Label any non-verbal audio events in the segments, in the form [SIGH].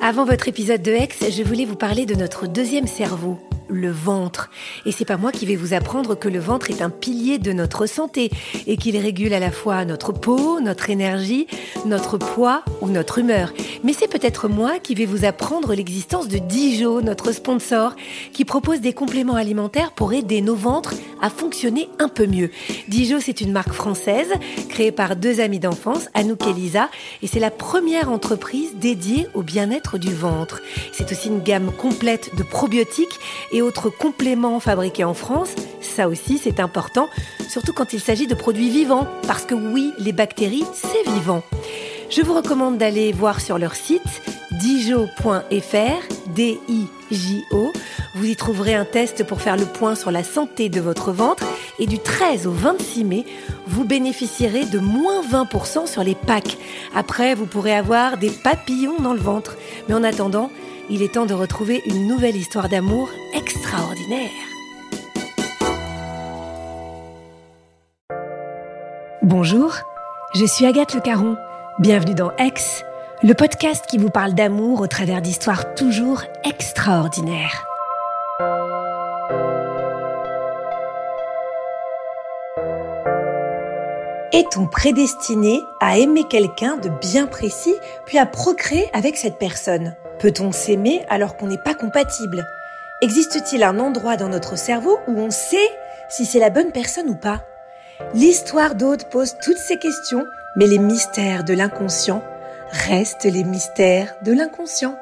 Avant votre épisode de Hex, je voulais vous parler de notre deuxième cerveau, le ventre. Et c'est pas moi qui vais vous apprendre que le ventre est un pilier de notre santé et qu'il régule à la fois notre peau, notre énergie, notre poids ou notre humeur. Mais c'est peut-être moi qui vais vous apprendre l'existence de Dijo, notre sponsor, qui propose des compléments alimentaires pour aider nos ventres à fonctionner un peu mieux. Dijo, c'est une marque française créée par deux amis d'enfance, Anouk et Lisa, et c'est la première entreprise dédiée au bien-être du ventre. C'est aussi une gamme complète de probiotiques et autres compléments fabriqués en France, ça aussi c'est important, surtout quand il s'agit de produits vivants, parce que oui, les bactéries, c'est vivant. Je vous recommande d'aller voir sur leur site dijo.fr, D-I-J-O. Vous y trouverez un test pour faire le point sur la santé de votre ventre et du 13 au 26 mai, vous bénéficierez de moins 20% sur les packs. Après, vous pourrez avoir des papillons dans le ventre. Mais en attendant, il est temps de retrouver une nouvelle histoire d'amour extraordinaire. Bonjour, je suis Agathe Le Caron. Bienvenue dans Ex, le podcast qui vous parle d'amour au travers d'histoires toujours extraordinaires. Est-on prédestiné à aimer quelqu'un de bien précis, puis à procréer avec cette personne? Peut-on s'aimer alors qu'on n'est pas compatible? Existe-t-il un endroit dans notre cerveau où on sait si c'est la bonne personne ou pas? L'histoire d'Aude pose toutes ces questions, mais les mystères de l'inconscient restent les mystères de l'inconscient.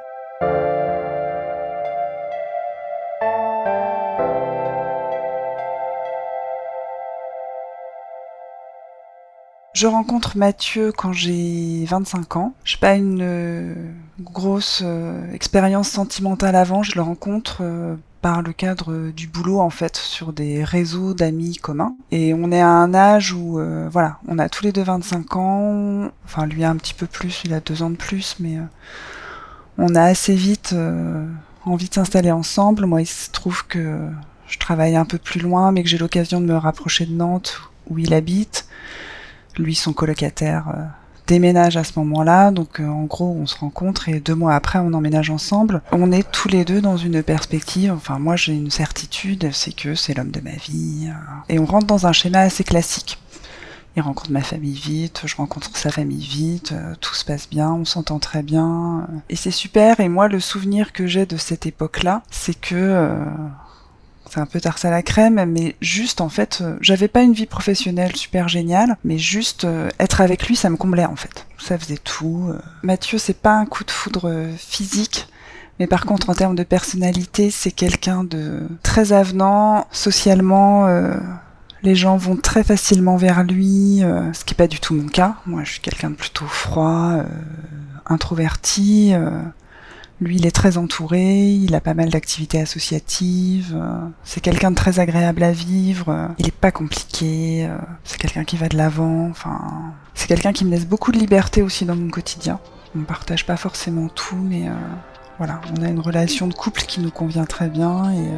Je rencontre Mathieu quand j'ai 25 ans. Je n'ai pas une euh, grosse euh, expérience sentimentale avant. Je le rencontre euh, par le cadre du boulot en fait sur des réseaux d'amis communs. Et on est à un âge où voilà, on a tous les deux 25 ans. Enfin lui a un petit peu plus, il a deux ans de plus, mais on a assez vite envie de s'installer ensemble. Moi il se trouve que je travaille un peu plus loin, mais que j'ai l'occasion de me rapprocher de Nantes où il habite lui, son colocataire, euh, déménage à ce moment-là. Donc euh, en gros, on se rencontre et deux mois après, on emménage ensemble. On est tous les deux dans une perspective. Enfin, moi, j'ai une certitude, c'est que c'est l'homme de ma vie. Euh. et on rentre dans un schéma assez classique. Il rencontre ma famille vite, je rencontre sa famille vite, tout se passe bien, on s'entend très bien. et c'est super. Et moi, le souvenir que j'ai de cette époque-là, c'est que un peu tarte à la crème, mais juste en fait, euh, j'avais pas une vie professionnelle super géniale, mais juste euh, être avec lui, ça me comblait en fait. Ça faisait tout. Euh. Mathieu, c'est pas un coup de foudre physique, mais par contre en termes de personnalité, c'est quelqu'un de très avenant, socialement. les gens vont très facilement vers lui, ce qui est pas du tout mon cas. Moi, je suis quelqu'un de plutôt froid, introverti. Lui, il est très entouré, il a pas mal d'activités associatives, euh, c'est quelqu'un de très agréable à vivre, euh, il est pas compliqué, euh, c'est quelqu'un qui va de l'avant, enfin, c'est quelqu'un qui me laisse beaucoup de liberté aussi dans mon quotidien. On partage pas forcément tout, mais voilà, on a une relation de couple qui nous convient très bien et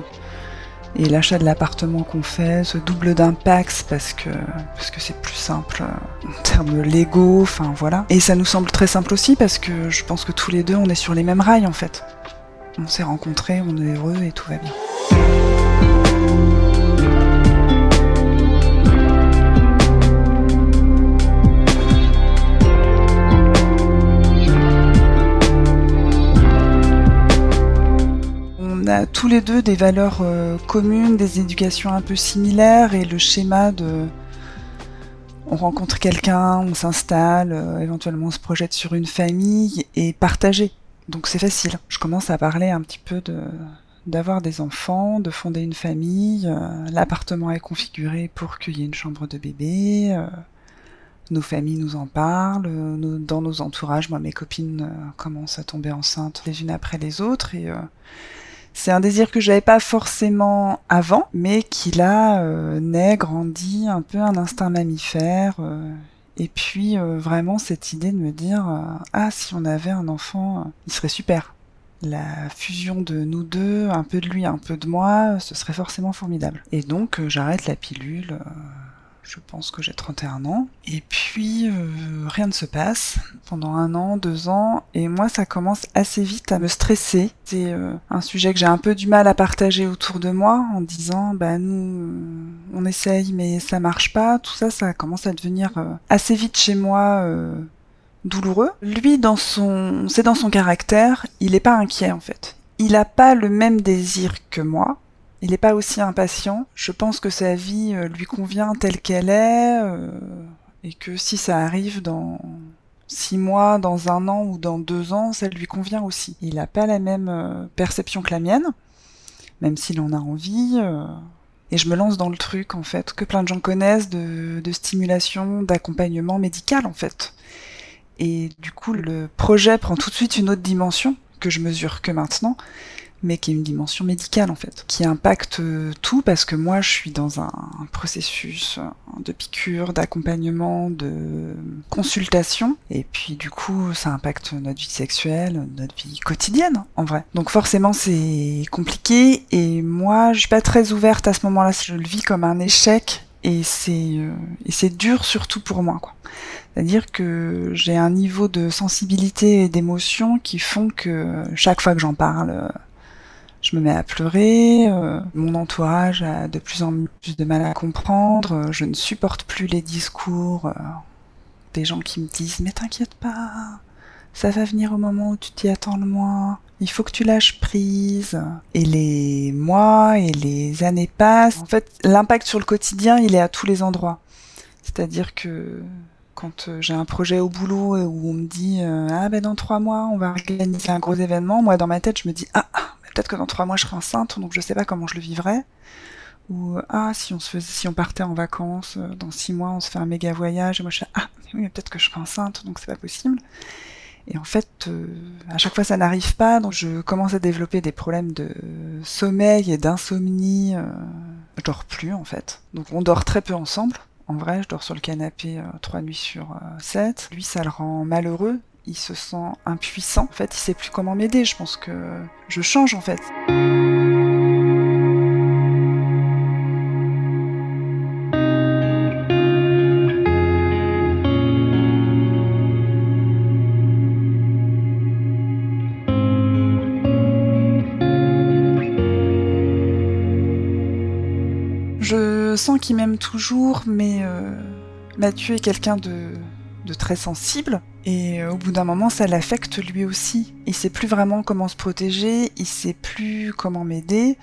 et l'achat de l'appartement qu'on fait se double d'impact parce que parce que c'est plus simple euh, en termes légaux, enfin voilà. Et ça nous semble très simple aussi parce que je pense que tous les deux on est sur les mêmes rails en fait. On s'est rencontrés, on est heureux et tout va bien. Tous les deux des valeurs euh, communes, des éducations un peu similaires et le schéma de on rencontre quelqu'un, on s'installe, euh, éventuellement on se projette sur une famille et partager. Donc c'est facile. Je commence à parler un petit peu de d'avoir des enfants, de fonder une famille. Euh, l'appartement est configuré pour qu'il y ait une chambre de bébé. Nos familles nous en parlent, dans nos entourages, moi mes copines commencent à tomber enceintes les unes après les autres et c'est un désir que j'avais pas forcément avant, mais qui là naît, grandit, un peu un instinct mammifère. et puis vraiment cette idée de me dire ah si on avait un enfant, il serait super la fusion de nous deux, un peu de lui, un peu de moi, ce serait forcément formidable. Et donc euh, j'arrête la pilule, euh, je pense que j'ai 31 ans, et puis euh, rien ne se passe pendant un an, deux ans, et moi ça commence assez vite à me stresser. C'est un sujet que j'ai un peu du mal à partager autour de moi en disant bah nous on essaye mais ça marche pas, tout ça ça commence à devenir assez vite chez moi douloureux. Lui, dans son, c'est dans son caractère, il n'est pas inquiet en fait. Il n'a pas le même désir que moi. Il n'est pas aussi impatient. Je pense que sa vie euh, lui convient telle qu'elle est, euh, et que si ça arrive dans six mois, dans un an ou dans deux ans, ça lui convient aussi. Il n'a pas la même euh, perception que la mienne, même s'il en a envie. et je me lance dans le truc en fait que plein de gens connaissent de, de stimulation, d'accompagnement médical en fait. Et du coup, le projet prend tout de suite une autre dimension que je mesure que maintenant, mais qui est une dimension médicale en fait, qui impacte tout parce que moi je suis dans un processus de piqûre, d'accompagnement, de consultation, et puis du coup ça impacte notre vie sexuelle, notre vie quotidienne en vrai. Donc forcément c'est compliqué et moi je suis pas très ouverte à ce moment-là, je le vis comme un échec et c'est euh, et c'est dur surtout pour moi quoi. C'est-à-dire que j'ai un niveau de sensibilité et d'émotion qui font que chaque fois que j'en parle, je me mets à pleurer, euh, mon entourage a de plus en plus de mal à comprendre, je ne supporte plus les discours euh, des gens qui me disent mais t'inquiète pas, ça va venir au moment où tu t'y attends le moins, il faut que tu lâches prise. Et les mois et les années passent. En fait, l'impact sur le quotidien, il est à tous les endroits. C'est-à-dire que quand euh, j'ai un projet au boulot où on me dit euh, ah ben dans trois mois on va organiser un gros événement, moi dans ma tête je me dis ah peut-être que dans trois mois je serai enceinte donc je sais pas comment je le vivrai ou ah si on se faisait si on partait en vacances euh, dans six mois on se fait un méga voyage et moi je suis ah oui peut-être que je serai enceinte donc c'est pas possible et en fait à chaque fois ça n'arrive pas donc je commence à développer des problèmes de sommeil et d'insomnie je dors plus en fait donc on dort très peu ensemble en vrai, je dors sur le canapé euh, trois nuits sur euh, sept. Lui, ça le rend malheureux. Il se sent impuissant. En fait, il sait plus comment m'aider. Je pense que je change en fait. sens qu'il m'aime toujours, mais euh, Mathieu est quelqu'un de, très sensible. Et au bout d'un moment, ça l'affecte lui aussi. Il sait plus vraiment comment se protéger, il sait plus comment m'aider.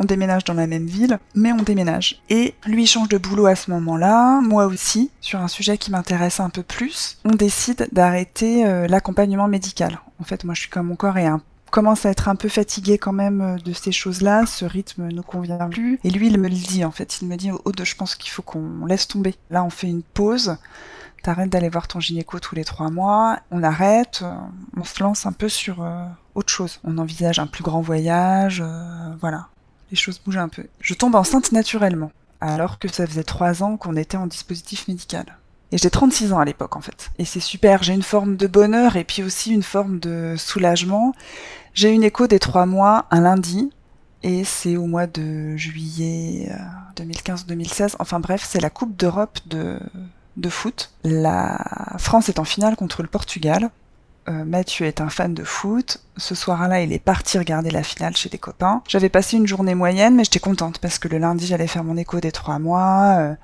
On déménage dans la même ville, mais on déménage. Et lui change de boulot à ce moment-là, moi aussi, sur un sujet qui m'intéresse un peu plus. On décide d'arrêter euh, l'accompagnement médical. En fait, moi je suis comme mon corps est un commence à être un peu fatigué quand même euh, de ces choses-là, ce rythme ne convient plus. Et lui, il me le dit en fait, il me dit, oh, je pense qu'il faut qu'on laisse tomber. Là, on fait une pause, t'arrêtes d'aller voir ton gynéco tous les trois mois, on arrête, euh, on se lance un peu sur euh, autre chose. On envisage un plus grand voyage, voilà. Les choses bougent un peu. Je tombe enceinte naturellement, alors que ça faisait trois ans qu'on était en dispositif médical. Et j'ai 36 ans à l'époque en fait. Et c'est super, j'ai une forme de bonheur et puis aussi une forme de soulagement. J'ai une écho des trois mois un lundi et c'est au mois de juillet 2015-2016. Euh, enfin bref, c'est la Coupe d'Europe de, de foot. La France est en finale contre le Portugal. Euh, Mathieu est un fan de foot. Ce soir-là, il est parti regarder la finale chez des copains. J'avais passé une journée moyenne, mais j'étais contente parce que le lundi, j'allais faire mon écho des trois mois. Euh,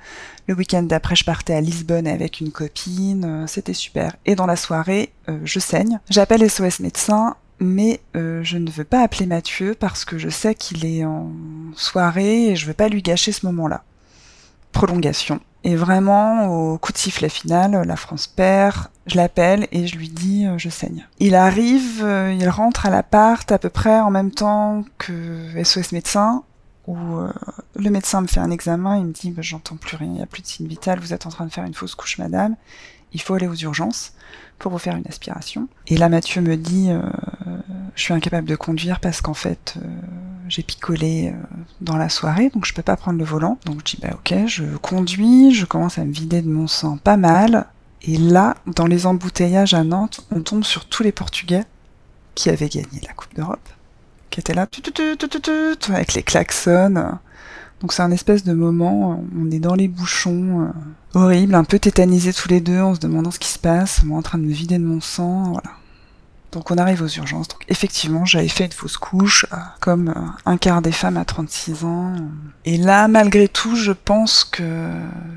le week-end d'après, je partais à Lisbonne avec une copine. Euh, c'était super. Et dans la soirée, je saigne. J'appelle SOS médecin, mais je ne veux pas appeler Mathieu parce que je sais qu'il est en soirée et je veux pas lui gâcher ce moment-là. Prolongation. Et vraiment, au coup de sifflet final, la France perd, je l'appelle et je lui dis euh, je saigne. Il arrive, euh, il rentre à l'appart à peu près en même temps que SOS médecin. où euh, le médecin me fait un examen, il me dit bah, j'entends plus rien, il n'y a plus de signe vital, vous êtes en train de faire une fausse couche madame, il faut aller aux urgences pour vous faire une aspiration. Et là Mathieu me dit euh, je suis incapable de conduire parce qu'en fait euh, j'ai picolé dans la soirée donc je peux pas prendre le volant. Donc je dis bah ok, je conduis, je commence à me vider de mon sang pas mal. Et là, dans les embouteillages à Nantes, on tombe sur tous les Portugais qui avaient gagné la Coupe d'Europe qui était là, avec les klaxons. Donc c'est un espèce de moment, on est dans les bouchons, euh, horrible, un peu tétanisés tous les deux, en se demandant ce qui se passe, moi en train de me vider de mon sang, voilà. Donc on arrive aux urgences. Donc effectivement, j'avais fait une fausse couche, euh, comme euh, un quart des femmes à 36 ans. Et là, malgré tout, je pense que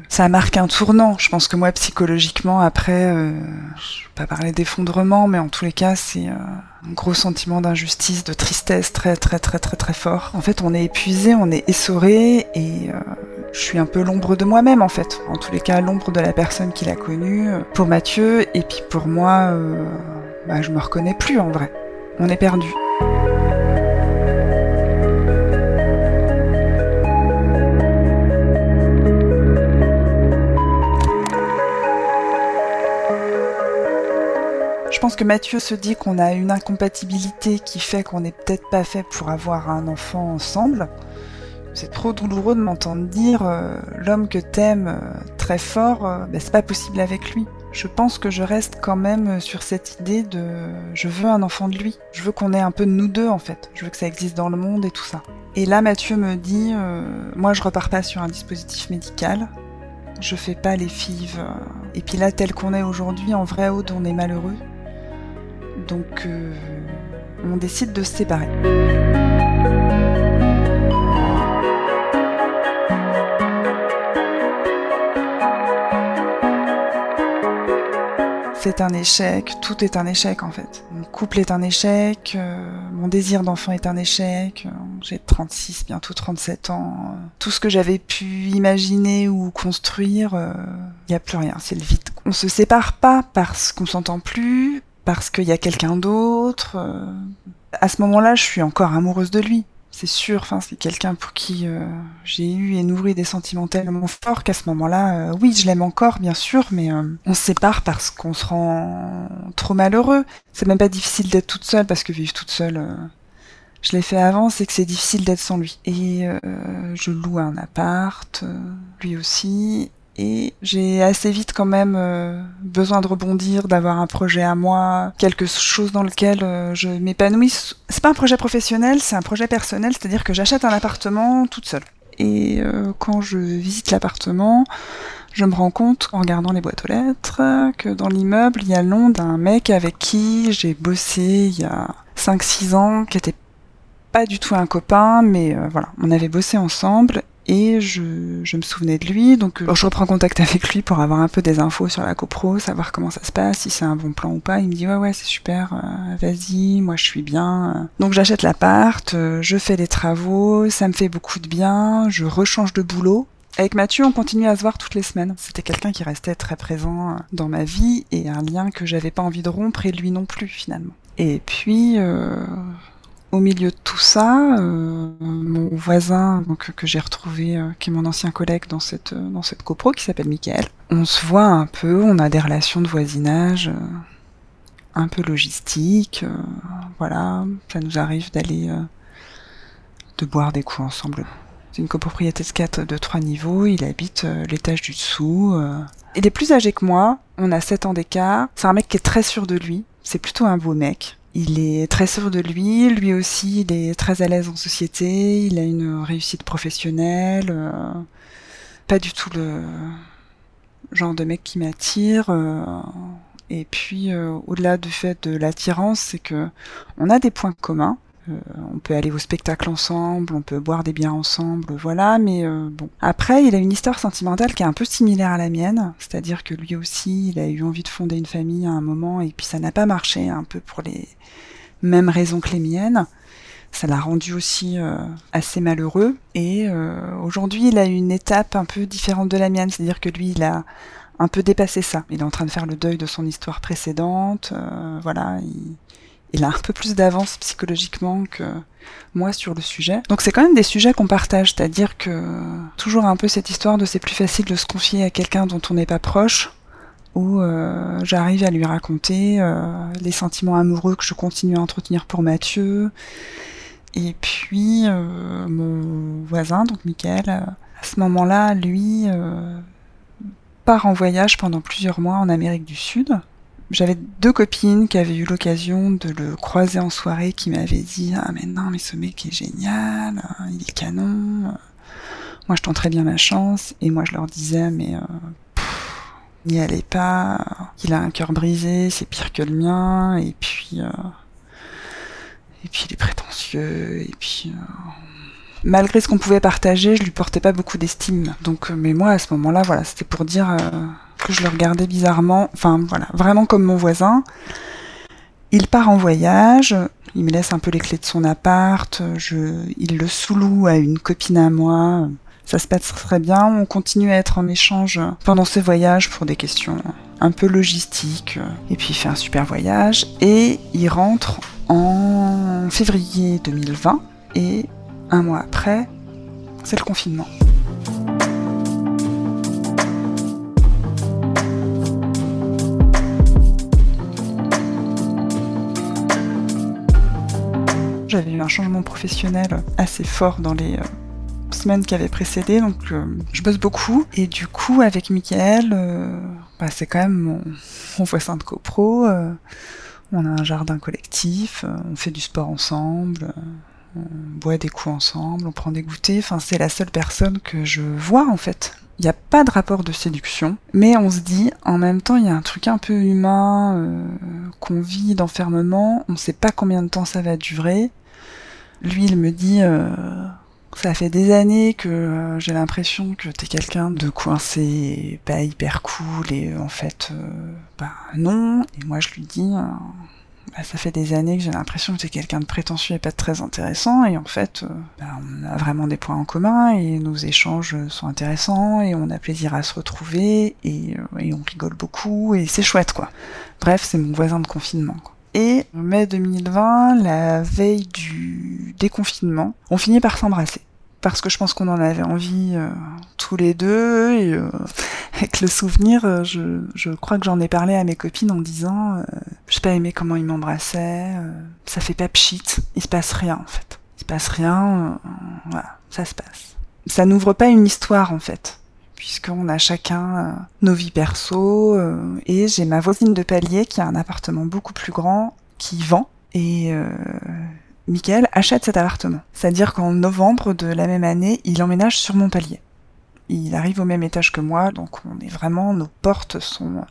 ça marque un tournant. Je pense que moi, psychologiquement, après, euh, je vais pas parler d'effondrement, mais en tous les cas, c'est un gros sentiment d'injustice, de tristesse très très très très très fort. En fait, on est épuisé, on est essoré, et je suis un peu l'ombre de moi-même en fait. En tous les cas, l'ombre de la personne qui l'a connue, pour Mathieu, et puis pour moi bah, je me reconnais plus en vrai. On est perdu. Je pense que Mathieu se dit qu'on a une incompatibilité qui fait qu'on n'est peut-être pas fait pour avoir un enfant ensemble. C'est trop douloureux de m'entendre dire euh, l'homme que t'aimes euh, très fort, euh, ben, c'est pas possible avec lui je pense que je reste quand même sur cette idée de je veux un enfant de lui. Je veux qu'on ait un peu de nous deux en fait. Je veux que ça existe dans le monde et tout ça. Et là Mathieu me dit euh, moi je repars pas sur un dispositif médical. Je fais pas les fives. Et puis là tel qu'on est aujourd'hui en vrai Aude on est malheureux. Donc euh, on décide de se séparer. Un échec, tout est un échec en fait. Mon couple est un échec, euh, mon désir d'enfant est un échec, euh, j'ai 36, bientôt 37 ans. Euh, tout ce que j'avais pu imaginer ou construire, il n'y a plus rien, c'est le vide. On se sépare pas parce qu'on s'entend plus, parce qu'il y a quelqu'un d'autre. À ce moment-là, je suis encore amoureuse de lui c'est sûr, c'est quelqu'un pour qui euh, j'ai eu et nourri des sentiments tellement forts qu'à ce moment-là, euh, oui, je l'aime encore, bien sûr, mais euh, on se sépare parce qu'on se rend trop malheureux. C'est même pas difficile d'être toute seule parce que vivre toute seule, je l'ai fait avant, c'est que c'est difficile d'être sans lui. Et je loue un appart, lui aussi, et j'ai assez vite quand même euh, besoin de rebondir, d'avoir un projet à moi, quelque chose dans lequel euh, je m'épanouis. C'est pas un projet professionnel, c'est un projet personnel, c'est-à-dire que j'achète un appartement toute seule. Et euh, quand je visite l'appartement, je me rends compte en regardant les boîtes aux lettres que dans l'immeuble, il y a le nom d'un mec avec qui j'ai bossé il y a 5-6 ans, qui était pas du tout un copain, mais voilà, on avait bossé ensemble et je, me souvenais de lui, donc euh, je reprends contact avec lui pour avoir un peu des infos sur la copro, savoir comment ça se passe, si c'est un bon plan ou pas. Il me dit ouais ouais c'est super, euh, vas-y, moi je suis bien. Donc j'achète l'appart, euh, je fais des travaux, ça me fait beaucoup de bien, je rechange de boulot. Avec Mathieu, on continue à se voir toutes les semaines. C'était quelqu'un qui restait très présent dans ma vie et un lien que j'avais pas envie de rompre et lui non plus finalement. Et puis au milieu de tout ça, euh, mon voisin que j'ai retrouvé, euh, qui est mon ancien collègue dans cette, euh, dans cette copro, qui s'appelle Michael, on se voit un peu, on a des relations de voisinage un peu logistiques, voilà, ça nous arrive d'aller, de boire des coups ensemble. C'est une copropriété de 4 de trois niveaux, il habite l'étage du dessous. Il est plus âgé que moi, on a 7 ans d'écart, c'est un mec qui est très sûr de lui, c'est plutôt un beau mec. Il est très sûr de lui, lui aussi, il est très à l'aise en société, il a une réussite professionnelle, euh, pas du tout le genre de mec qui m'attire. Euh, et puis, euh, au-delà du fait de l'attirance, c'est que on a des points communs. Euh, on peut aller au spectacle ensemble, on peut boire des biens ensemble, voilà, mais euh, bon. Après, il a une histoire sentimentale qui est un peu similaire à la mienne, c'est-à-dire que lui aussi, il a eu envie de fonder une famille à un moment, et puis ça n'a pas marché, un peu pour les mêmes raisons que les miennes. Ça l'a rendu aussi euh, assez malheureux, et aujourd'hui, il a une étape un peu différente de la mienne, c'est-à-dire que lui, il a un peu dépassé ça. Il est en train de faire le deuil de son histoire précédente, voilà, il il a un peu plus d'avance psychologiquement que moi sur le sujet. Donc c'est quand même des sujets qu'on partage, c'est-à-dire que toujours un peu cette histoire de c'est plus facile de se confier à quelqu'un dont on n'est pas proche, où euh, j'arrive à lui raconter euh, les sentiments amoureux que je continue à entretenir pour Mathieu. Et puis euh, mon voisin, donc Michael, à ce moment-là, lui, part en voyage pendant plusieurs mois en Amérique du Sud. J'avais deux copines qui avaient eu l'occasion de le croiser en soirée qui m'avaient dit Ah mais non mais ce mec est génial, il est canon. Moi je tenterais bien ma chance. Et moi je leur disais mais n'y allez pas, il a un cœur brisé, c'est pire que le mien, et puis euh, et puis il est prétentieux, et puis euh, malgré ce qu'on pouvait partager, je lui portais pas beaucoup d'estime. Donc, euh, mais moi à ce moment-là, voilà, c'était pour dire que je le regardais bizarrement, enfin voilà, vraiment comme mon voisin. Il part en voyage, il me laisse un peu les clés de son appart, il le sous-loue à une copine à moi ça se passe très bien. On continue à être en échange pendant ces voyages pour des questions un peu logistiques. Et puis il fait un super voyage et il rentre en février 2020 et un mois après, c'est le confinement. J'avais eu un changement professionnel assez fort dans les euh, semaine qui avait précédé, donc euh, je bosse beaucoup. Et du coup, avec Michael, euh, bah, c'est quand même mon, voisin de copro. On a un jardin collectif, on fait du sport ensemble, on boit des coups ensemble, on prend des goûters. Enfin, c'est la seule personne que je vois en fait. Il n'y a pas de rapport de séduction, mais on se dit, en même temps, il y a un truc un peu humain qu'on vit d'enfermement. On ne sait pas combien de temps ça va durer. Lui, il me dit, ça fait des années que euh, j'ai l'impression que t'es quelqu'un de coincé, pas hyper cool, et euh, en fait, euh, bah non. Et moi je lui dis, bah, ça fait des années que j'ai l'impression que t'es quelqu'un de prétentieux et pas très intéressant, et en fait, bah, on a vraiment des points en commun, et nos échanges sont intéressants, et on a plaisir à se retrouver, et, et on rigole beaucoup, et c'est chouette quoi. Bref, c'est mon voisin de confinement. Quoi. Et en mai 2020, la veille du déconfinement, on finit par s'embrasser parce que je pense qu'on en avait envie euh, tous les deux et euh, [LAUGHS] avec le souvenir, euh, je, je, crois que j'en ai parlé à mes copines en disant j'ai pas aimé comment il m'embrassait, ça fait pas pchit, il se passe rien en fait. Il se passe rien, voilà, ça se passe. Ça n'ouvre pas une histoire en fait, puisqu'on a chacun nos vies perso et j'ai ma voisine de palier qui a un appartement beaucoup plus grand qui vend et Michael achète cet appartement. C'est-à-dire qu'en novembre de la même année, il emménage sur mon palier. Il arrive au même étage que moi, donc on est vraiment, nos portes sont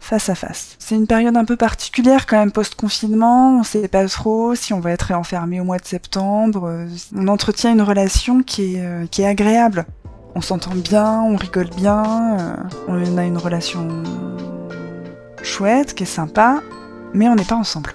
face à face. C'est une période un peu particulière quand même post-confinement, on sait pas trop si on va être réenfermé au mois de septembre. On entretient une relation qui est, euh, qui est agréable. On s'entend bien, on rigole bien, euh, on a une relation chouette, qui est sympa, mais on n'est pas ensemble.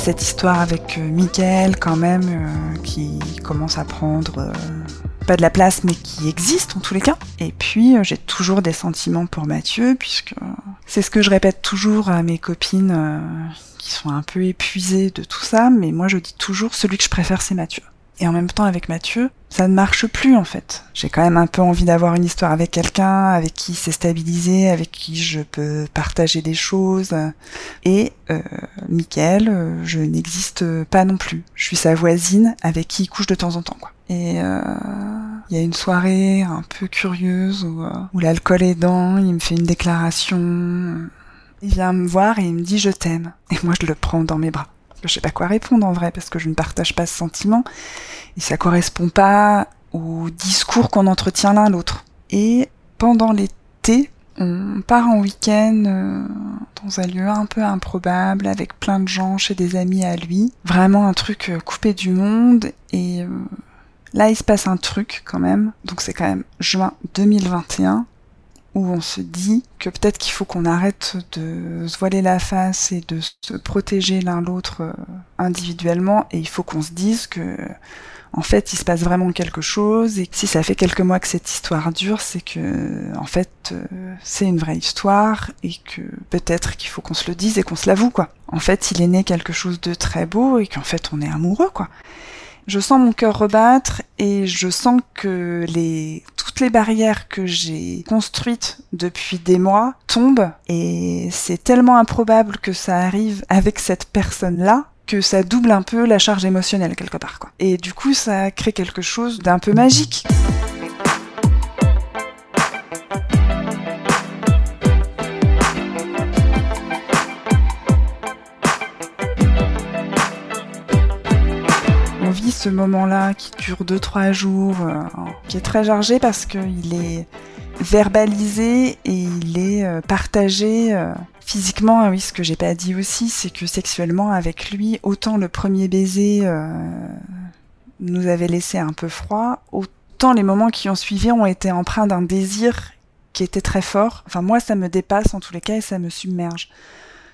Cette histoire avec euh, Mickaël quand même euh, qui commence à prendre euh, pas de la place mais qui existe en tous les cas. Et puis j'ai toujours des sentiments pour Mathieu puisque c'est ce que je répète toujours à mes copines qui sont un peu épuisées de tout ça, mais moi je dis toujours celui que je préfère c'est Mathieu. Et en même temps, avec Mathieu, ça ne marche plus en fait. J'ai quand même un peu envie d'avoir une histoire avec quelqu'un, avec qui c'est stabilisé, avec qui je peux partager des choses. Et euh, Mickaël, euh, je n'existe pas non plus. Je suis sa voisine avec qui il couche de temps en temps. Quoi. Et euh, il y a une soirée un peu curieuse où, euh, où l'alcool est dans, il me fait une déclaration. Il vient me voir et il me dit je t'aime. Et moi je le prends dans mes bras je sais pas quoi répondre en vrai parce que je ne partage pas ce sentiment et ça correspond pas au discours qu'on entretient l'un l'autre. Et pendant l'été, on part en week-end euh, dans un lieu un peu improbable avec plein de gens chez des amis à lui. Vraiment un truc euh, coupé du monde et euh, là il se passe un truc quand même. Donc c'est quand même juin 2021 où on se dit que peut-être qu'il faut qu'on arrête de se voiler la face et de se protéger l'un l'autre euh, individuellement et il faut qu'on se dise que en fait il se passe vraiment quelque chose et que si ça fait quelques mois que cette histoire dure c'est que en fait euh, c'est une vraie histoire et que peut-être qu'il faut qu'on se le dise et qu'on se l'avoue quoi. En fait il est né quelque chose de très beau et qu'en fait on est amoureux quoi. Je sens mon cœur rebattre et je sens que toutes les barrières que j'ai construites depuis des mois tombent et c'est tellement improbable que ça arrive avec cette personne-là que ça double un peu la charge émotionnelle quelque part. Et du coup ça crée quelque chose d'un peu magique. Moment-là qui dure 2-3 jours, euh, qui est très chargé parce qu'il est verbalisé et il est euh, partagé euh, physiquement. oui, ce que j'ai pas dit aussi, c'est que sexuellement avec lui, autant le premier baiser nous avait laissé un peu froid, autant les moments qui ont suivi ont été empreints d'un désir qui était très fort. Enfin moi, ça me dépasse en tous les cas et ça me submerge.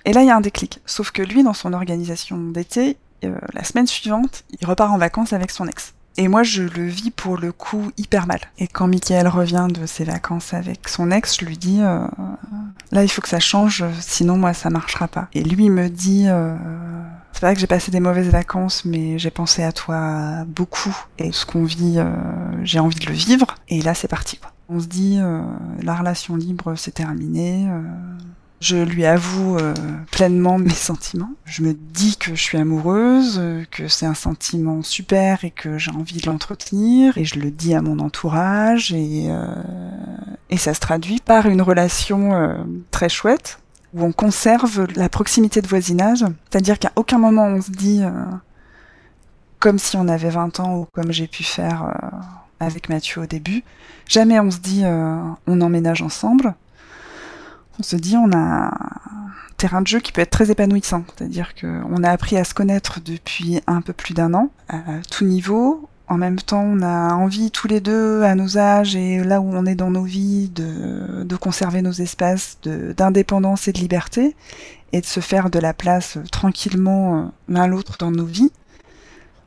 Et là, il y a un déclic. Sauf que lui, dans son organisation d'été, euh, la semaine suivante, il repart en vacances avec son ex. Et moi, je le vis pour le coup hyper mal. Et quand Michael revient de ses vacances avec son ex, je lui dis euh, là, il faut que ça change, sinon moi, ça marchera pas. Et lui me dit euh, c'est vrai que j'ai passé des mauvaises vacances, mais j'ai pensé à toi beaucoup. Et ce qu'on vit, j'ai envie de le vivre. Et là, c'est parti. Quoi. On se dit la relation libre, c'est terminé. Je lui avoue euh, pleinement mes sentiments. Je me dis que je suis amoureuse, que c'est un sentiment super et que j'ai envie de l'entretenir. Et je le dis à mon entourage et, euh, et ça se traduit par une relation euh, très chouette où on conserve la proximité de voisinage. C'est-à-dire qu'à aucun moment on se dit comme si on avait 20 ans ou comme j'ai pu faire avec Mathieu au début. Jamais on se dit on emménage ensemble on se dit on a un terrain de jeu qui peut être très épanouissant. C'est-à-dire qu'on a appris à se connaître depuis un peu plus d'un an, à tout niveau. En même temps, on a envie tous les deux, à nos âges et là où on est dans nos vies, de, de conserver nos espaces d'indépendance et de liberté et de se faire de la place tranquillement euh, l'un l'autre dans nos vies.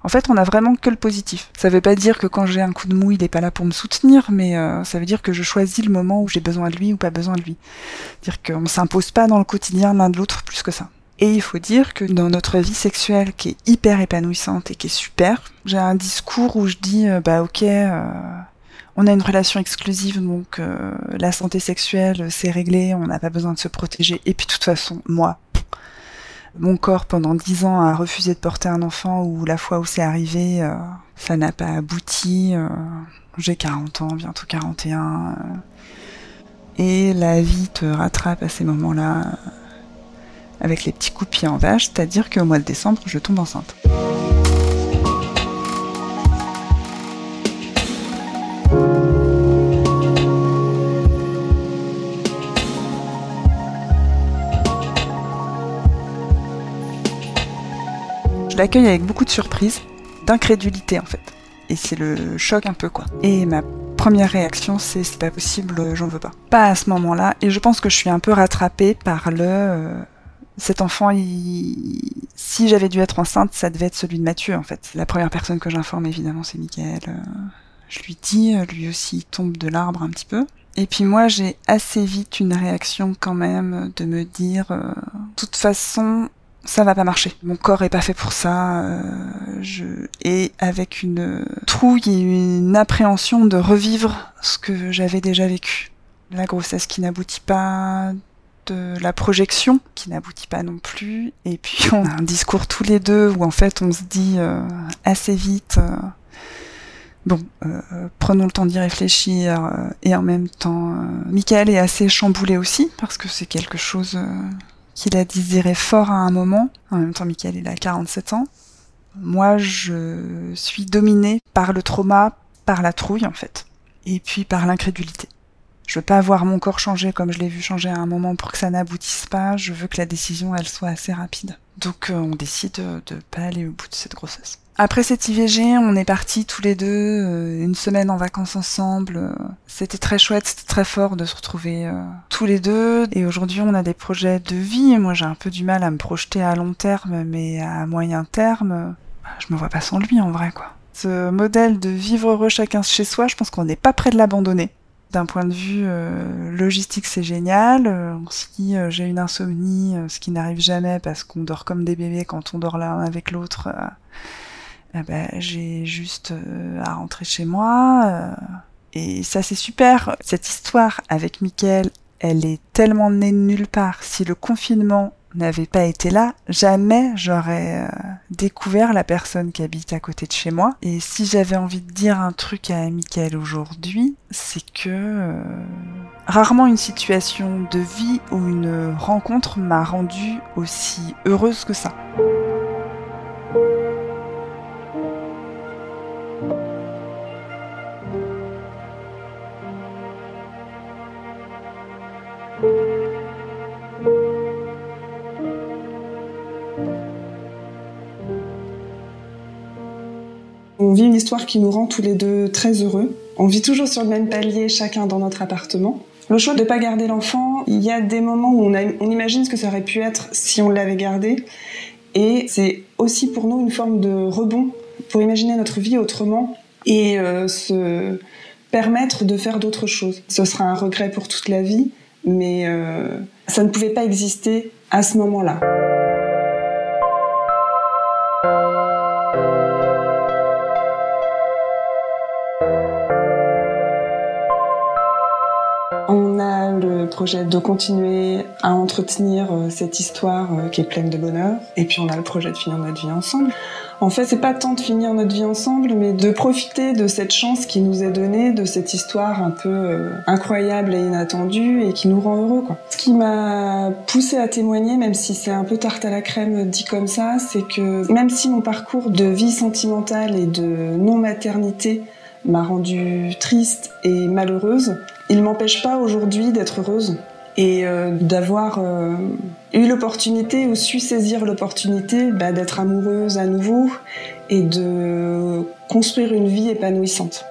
En fait, on a vraiment que le positif. Ça veut pas dire que quand j'ai un coup de mou, il est pas là pour me soutenir, mais euh, ça veut dire que je choisis le moment où j'ai besoin de lui ou pas besoin de lui. Dire qu'on s'impose pas dans le quotidien l'un de l'autre plus que ça. Et il faut dire que dans notre vie sexuelle qui est hyper épanouissante et qui est super, j'ai un discours où je dis euh, bah ok, euh, on a une relation exclusive donc la santé sexuelle c'est réglé, on n'a pas besoin de se protéger. Et puis de toute façon, moi, mon corps pendant dix ans a refusé de porter un enfant ou la fois où c'est arrivé, euh, ça n'a pas abouti. Euh, j'ai 40 ans, bientôt 41. Euh, et la vie te rattrape à ces moments-là avec les petits coups de pied en vache, c'est-à-dire qu'au mois de décembre, je tombe enceinte. L'accueille avec beaucoup de surprise, d'incrédulité en fait. Et c'est le choc un peu quoi. Et ma première réaction c'est c'est pas possible, j'en veux pas. Pas à ce moment-là. Et je pense que je suis un peu rattrapée par le... Euh, cet enfant, si j'avais dû être enceinte, ça devait être celui de Mathieu en fait. La première personne que j'informe évidemment c'est Michael. Euh, je lui dis, euh, lui aussi il tombe de l'arbre un petit peu. Et puis moi j'ai assez vite une réaction quand même de me dire, de toute façon ça va pas marcher. Mon corps est pas fait pour ça. Euh, je... Et avec une trouille et une appréhension de revivre ce que j'avais déjà vécu. La grossesse qui n'aboutit pas, de la projection qui n'aboutit pas non plus. Et puis [LAUGHS] on a un discours tous les deux où en fait on se dit euh, assez vite. Euh, bon, prenons le temps d'y réfléchir et en même temps, Michael est assez chamboulé aussi parce que c'est quelque chose qu'il a désiré fort à un moment. En même temps, Michael, il a 47 ans. Moi, je suis dominée par le trauma, par la trouille, en fait. Et puis par l'incrédulité. Je veux pas voir mon corps changer comme je l'ai vu changer à un moment pour que ça n'aboutisse pas. Je veux que la décision, elle soit assez rapide. Donc, euh, on décide de pas aller au bout de cette grossesse. Après cette IVG, on est partis tous les deux euh, une semaine en vacances ensemble. C'était très chouette, c'était très fort de se retrouver euh, tous les deux. Et aujourd'hui, on a des projets de vie. Moi, j'ai un peu du mal à me projeter à long terme, mais à moyen terme, je me vois pas sans lui en vrai, quoi. Ce modèle de vivre heureux chacun chez soi, je pense qu'on n'est pas prêt de l'abandonner. D'un point de vue euh, logistique, c'est génial. si j'ai une insomnie, ce qui n'arrive jamais parce qu'on dort comme des bébés quand on dort l'un avec l'autre, eh ben, j'ai juste euh, à rentrer chez moi. Euh, et ça, c'est super. Cette histoire avec Mickaël, elle est tellement née de nulle part. Si le confinement n'avait pas été là, jamais j'aurais euh, découvert la personne qui habite à côté de chez moi. Et si j'avais envie de dire un truc à Mickaël aujourd'hui, c'est que rarement une situation de vie ou une rencontre m'a rendue aussi heureuse que ça. On vit une histoire qui nous rend tous les deux très heureux. On vit toujours sur le même palier, chacun dans notre appartement. Le choix de ne pas garder l'enfant, il y a des moments où on, imagine ce que ça aurait pu être si on l'avait gardé. Et c'est aussi pour nous une forme de rebond pour imaginer notre vie autrement et euh, se permettre de faire d'autres choses. Ce sera un regret pour toute la vie, mais euh, ça ne pouvait pas exister à ce moment-là. De continuer à entretenir euh, cette histoire euh, qui est pleine de bonheur. Et puis on a le projet de finir notre vie ensemble. En fait, c'est pas tant de finir notre vie ensemble, mais de profiter de cette chance qui nous est donnée, de cette histoire un peu euh, incroyable et inattendue et qui nous rend heureux. Quoi. Ce qui m'a poussé à témoigner, même si c'est un peu tarte à la crème dit comme ça, c'est que même si mon parcours de vie sentimentale et de non-maternité m'a rendue triste et malheureuse, il m'empêche pas aujourd'hui d'être heureuse et euh, d'avoir euh, eu l'opportunité ou su saisir l'opportunité bah, d'être amoureuse à nouveau et de construire une vie épanouissante.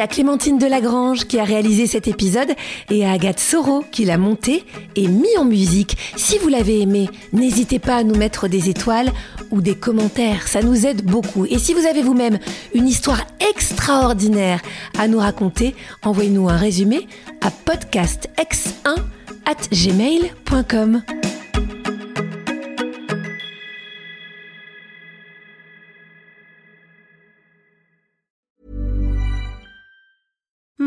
À Clémentine Delagrange qui a réalisé cet épisode et à Agathe Soro qui l'a monté et mis en musique. Si vous l'avez aimé, n'hésitez pas à nous mettre des étoiles ou des commentaires, ça nous aide beaucoup. Et si vous avez vous-même une histoire extraordinaire à nous raconter, envoyez-nous un résumé à podcastx1 at gmail.com.